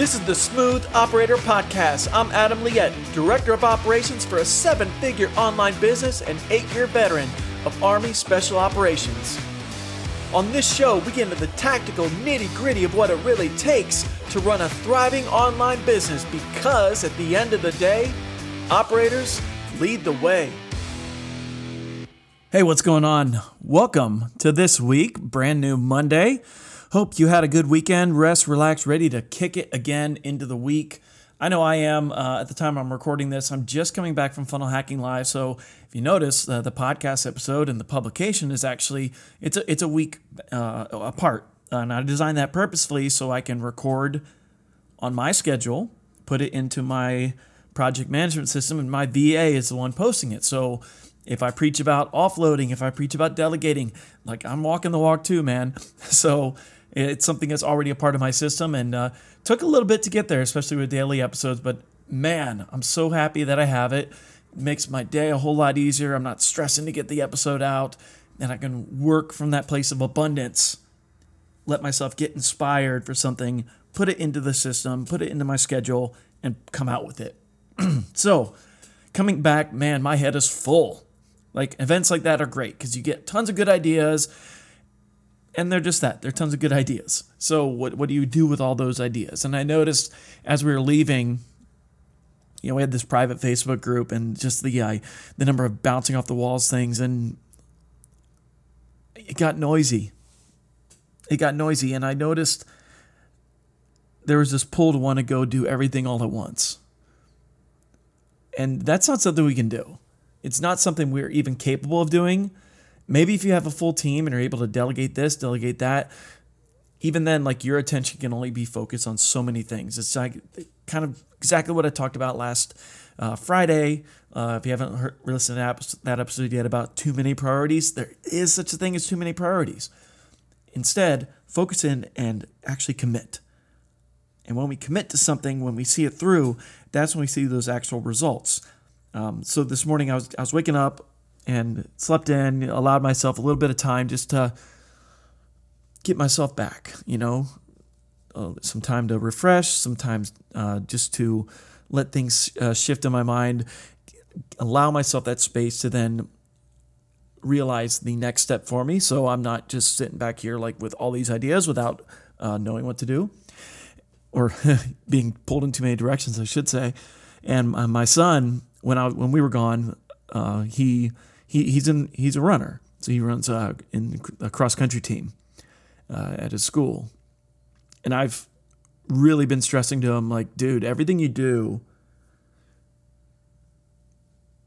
This is the Smooth Operator Podcast. I'm Adam Liette, Director of Operations for a seven figure online business and eight year veteran of Army Special Operations. On this show, we get into the tactical nitty gritty of what it really takes to run a thriving online business because at the end of the day, operators lead the way. Hey, what's going on? Welcome to this week, brand new Monday. Hope you had a good weekend, rest, relax, ready to kick it again into the week. I know I am. Uh, at the time I'm recording this, I'm just coming back from Funnel Hacking Live. So if you notice, uh, the podcast episode and the publication is actually it's a it's a week uh, apart, and I designed that purposefully so I can record on my schedule, put it into my project management system, and my VA is the one posting it. So if I preach about offloading, if I preach about delegating, like I'm walking the walk too, man. So it's something that's already a part of my system and uh, took a little bit to get there, especially with daily episodes. But man, I'm so happy that I have it. it makes my day a whole lot easier. I'm not stressing to get the episode out, and I can work from that place of abundance. Let myself get inspired for something, put it into the system, put it into my schedule, and come out with it. so, coming back, man, my head is full. Like events like that are great because you get tons of good ideas and they're just that they're tons of good ideas. So what, what do you do with all those ideas? And i noticed as we were leaving you know we had this private facebook group and just the uh, the number of bouncing off the walls things and it got noisy. It got noisy and i noticed there was this pull to want to go do everything all at once. And that's not something we can do. It's not something we're even capable of doing Maybe if you have a full team and are able to delegate this, delegate that, even then, like your attention can only be focused on so many things. It's like kind of exactly what I talked about last uh, Friday. Uh, if you haven't heard, listened to that episode yet about too many priorities, there is such a thing as too many priorities. Instead, focus in and actually commit. And when we commit to something, when we see it through, that's when we see those actual results. Um, so this morning I was I was waking up and slept in, allowed myself a little bit of time just to get myself back, you know, uh, some time to refresh, sometimes uh, just to let things uh, shift in my mind, allow myself that space to then realize the next step for me. So I'm not just sitting back here like with all these ideas without uh, knowing what to do or being pulled in too many directions, I should say. And my son, when I when we were gone, uh, he he, he's in he's a runner, so he runs uh, in a cross country team uh, at his school, and I've really been stressing to him like, dude, everything you do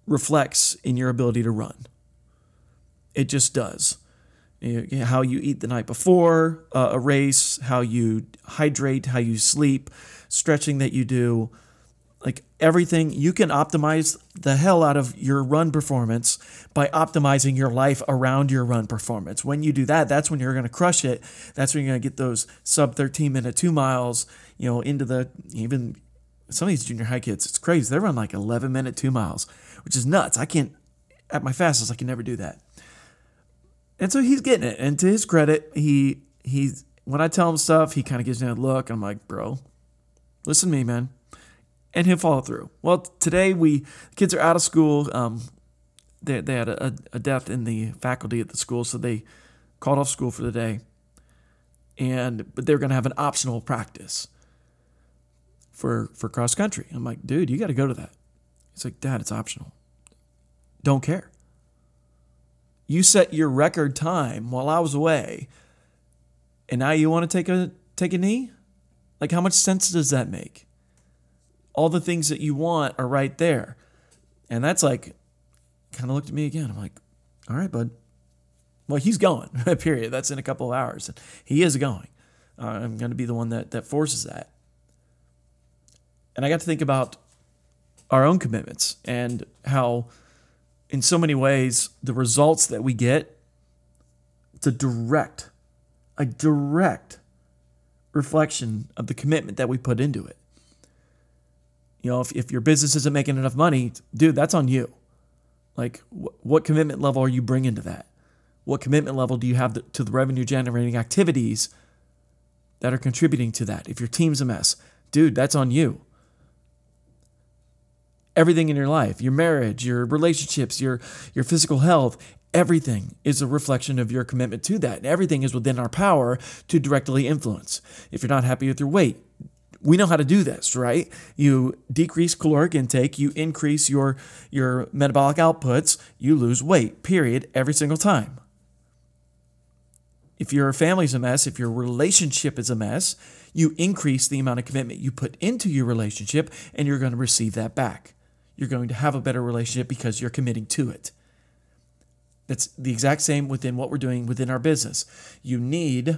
reflects in your ability to run. It just does. How you eat the night before uh, a race, how you hydrate, how you sleep, stretching that you do, like everything you can optimize the hell out of your run performance by optimizing your life around your run performance. When you do that that's when you're going to crush it. That's when you're going to get those sub 13 minute two miles you know into the even some of these junior high kids it's crazy. They run like 11 minute two miles which is nuts. I can't at my fastest i can never do that. And so he's getting it. And to his credit he he's when i tell him stuff he kind of gives me a look. I'm like bro listen to me man and he'll follow through. Well, today we kids are out of school. Um, they, they had a, a death in the faculty at the school, so they called off school for the day. And but they're going to have an optional practice for for cross country. I'm like, dude, you got to go to that. He's like, Dad, it's optional. Don't care. You set your record time while I was away, and now you want to take a take a knee? Like, how much sense does that make? All the things that you want are right there. And that's like, kind of looked at me again. I'm like, all right, bud. Well, he's going, period. That's in a couple of hours. And he is going. Uh, I'm going to be the one that, that forces that. And I got to think about our own commitments and how, in so many ways, the results that we get, it's a direct, a direct reflection of the commitment that we put into it. You know, if, if your business isn't making enough money, dude, that's on you. Like, wh- what commitment level are you bringing to that? What commitment level do you have to the revenue generating activities that are contributing to that? If your team's a mess, dude, that's on you. Everything in your life, your marriage, your relationships, your your physical health, everything is a reflection of your commitment to that. And everything is within our power to directly influence. If you're not happy with your weight, we know how to do this, right? You decrease caloric intake, you increase your your metabolic outputs, you lose weight, period, every single time. If your family's a mess, if your relationship is a mess, you increase the amount of commitment you put into your relationship and you're going to receive that back. You're going to have a better relationship because you're committing to it. That's the exact same within what we're doing within our business. You need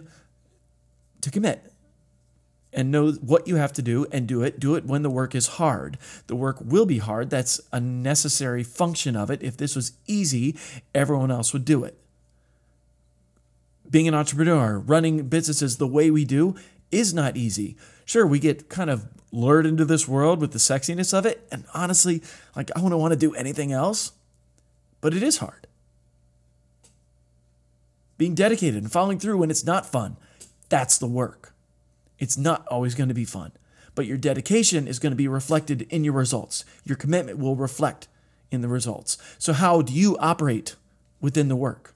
to commit and know what you have to do and do it. Do it when the work is hard. The work will be hard. That's a necessary function of it. If this was easy, everyone else would do it. Being an entrepreneur, running businesses the way we do is not easy. Sure, we get kind of lured into this world with the sexiness of it. And honestly, like I wouldn't want to do anything else, but it is hard. Being dedicated and following through when it's not fun, that's the work. It's not always going to be fun, but your dedication is going to be reflected in your results. Your commitment will reflect in the results. So, how do you operate within the work?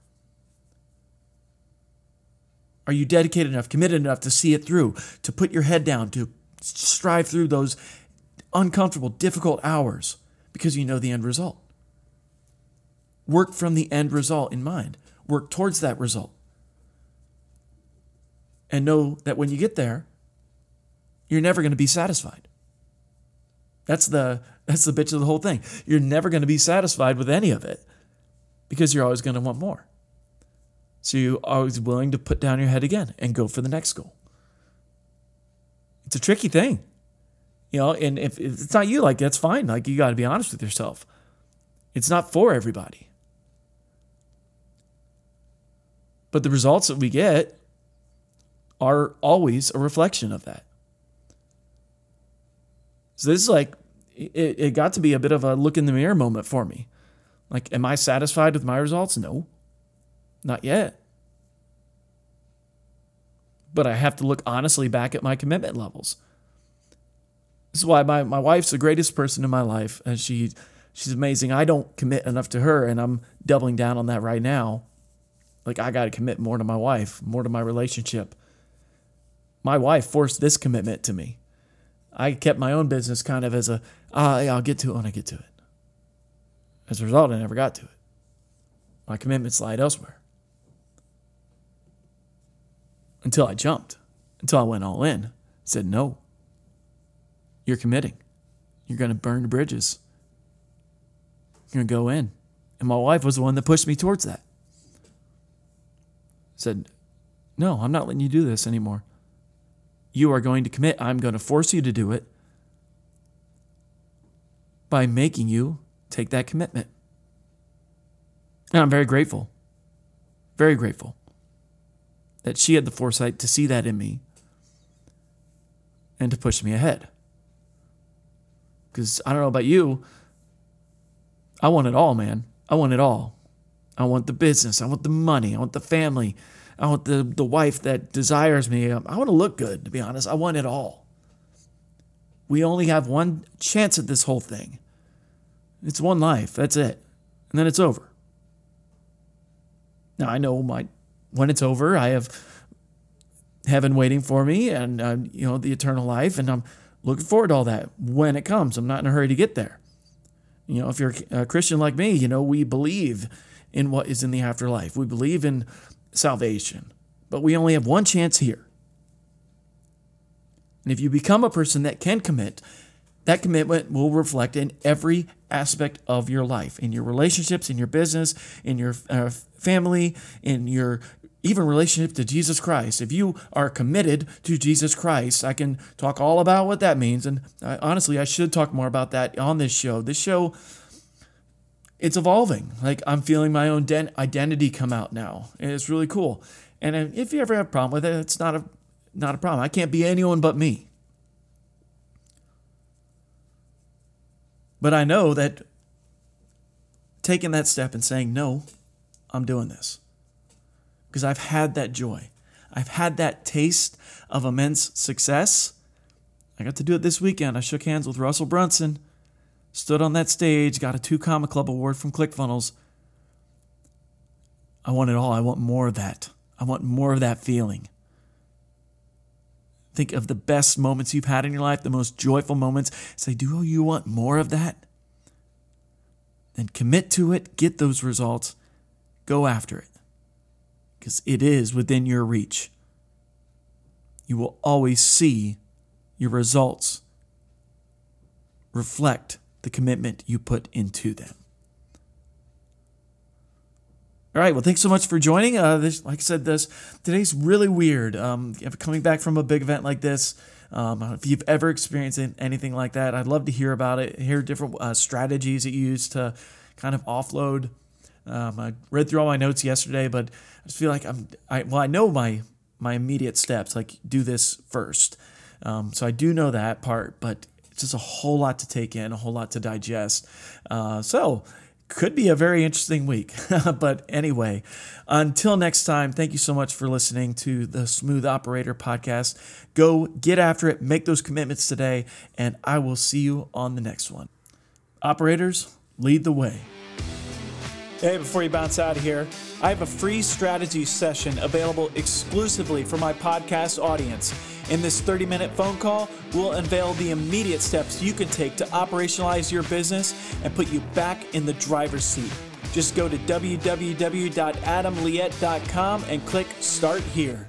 Are you dedicated enough, committed enough to see it through, to put your head down, to strive through those uncomfortable, difficult hours because you know the end result? Work from the end result in mind, work towards that result. And know that when you get there, you're never going to be satisfied. That's the that's the bitch of the whole thing. You're never going to be satisfied with any of it because you're always going to want more. So you're always willing to put down your head again and go for the next goal. It's a tricky thing. You know, and if, it's not you, like that's fine. Like you got to be honest with yourself. It's not for everybody. But the results that we get are always a reflection of that. So this is like it, it got to be a bit of a look in the mirror moment for me. Like, am I satisfied with my results? No. Not yet. But I have to look honestly back at my commitment levels. This is why my, my wife's the greatest person in my life. And she she's amazing. I don't commit enough to her, and I'm doubling down on that right now. Like I gotta commit more to my wife, more to my relationship. My wife forced this commitment to me. I kept my own business kind of as a, ah, yeah, I'll get to it when I get to it. As a result, I never got to it. My commitments lied elsewhere. Until I jumped, until I went all in, said, no, you're committing. You're going to burn the bridges. You're going to go in. And my wife was the one that pushed me towards that. Said, no, I'm not letting you do this anymore you are going to commit. I'm going to force you to do it by making you take that commitment. And I'm very grateful, very grateful that she had the foresight to see that in me and to push me ahead. Because I don't know about you, I want it all, man. I want it all. I want the business, I want the money, I want the family, I want the, the wife that desires me. I want to look good, to be honest. I want it all. We only have one chance at this whole thing. It's one life. That's it. And then it's over. Now, I know my when it's over, I have heaven waiting for me and, uh, you know, the eternal life. And I'm looking forward to all that when it comes. I'm not in a hurry to get there. You know, if you're a Christian like me, you know, we believe in what is in the afterlife. We believe in salvation. But we only have one chance here. And if you become a person that can commit, that commitment will reflect in every aspect of your life, in your relationships, in your business, in your uh, family, in your even relationship to Jesus Christ. If you are committed to Jesus Christ, I can talk all about what that means. And I, honestly, I should talk more about that on this show. This show it's evolving. Like I'm feeling my own den- identity come out now, and it's really cool. And if you ever have a problem with it, it's not a not a problem. I can't be anyone but me. But I know that taking that step and saying no, I'm doing this because I've had that joy. I've had that taste of immense success. I got to do it this weekend. I shook hands with Russell Brunson, stood on that stage, got a two comma club award from ClickFunnels. I want it all. I want more of that. I want more of that feeling. Think of the best moments you've had in your life, the most joyful moments. Say, do you want more of that? Then commit to it, get those results, go after it. Because it is within your reach. You will always see your results reflect the commitment you put into them. All right. Well, thanks so much for joining. Uh, this, like I said, this today's really weird. Um, coming back from a big event like this. Um, if you've ever experienced anything like that, I'd love to hear about it. Hear different uh, strategies that you use to kind of offload. Um, I read through all my notes yesterday, but I just feel like I'm. I well, I know my my immediate steps. Like do this first. Um, so I do know that part, but just a whole lot to take in, a whole lot to digest. Uh, so could be a very interesting week. but anyway, until next time, thank you so much for listening to the Smooth Operator podcast. Go get after it, make those commitments today, and I will see you on the next one. Operators, lead the way. Hey, before you bounce out of here, I have a free strategy session available exclusively for my podcast audience. In this 30 minute phone call, we'll unveil the immediate steps you can take to operationalize your business and put you back in the driver's seat. Just go to www.adamliette.com and click Start Here.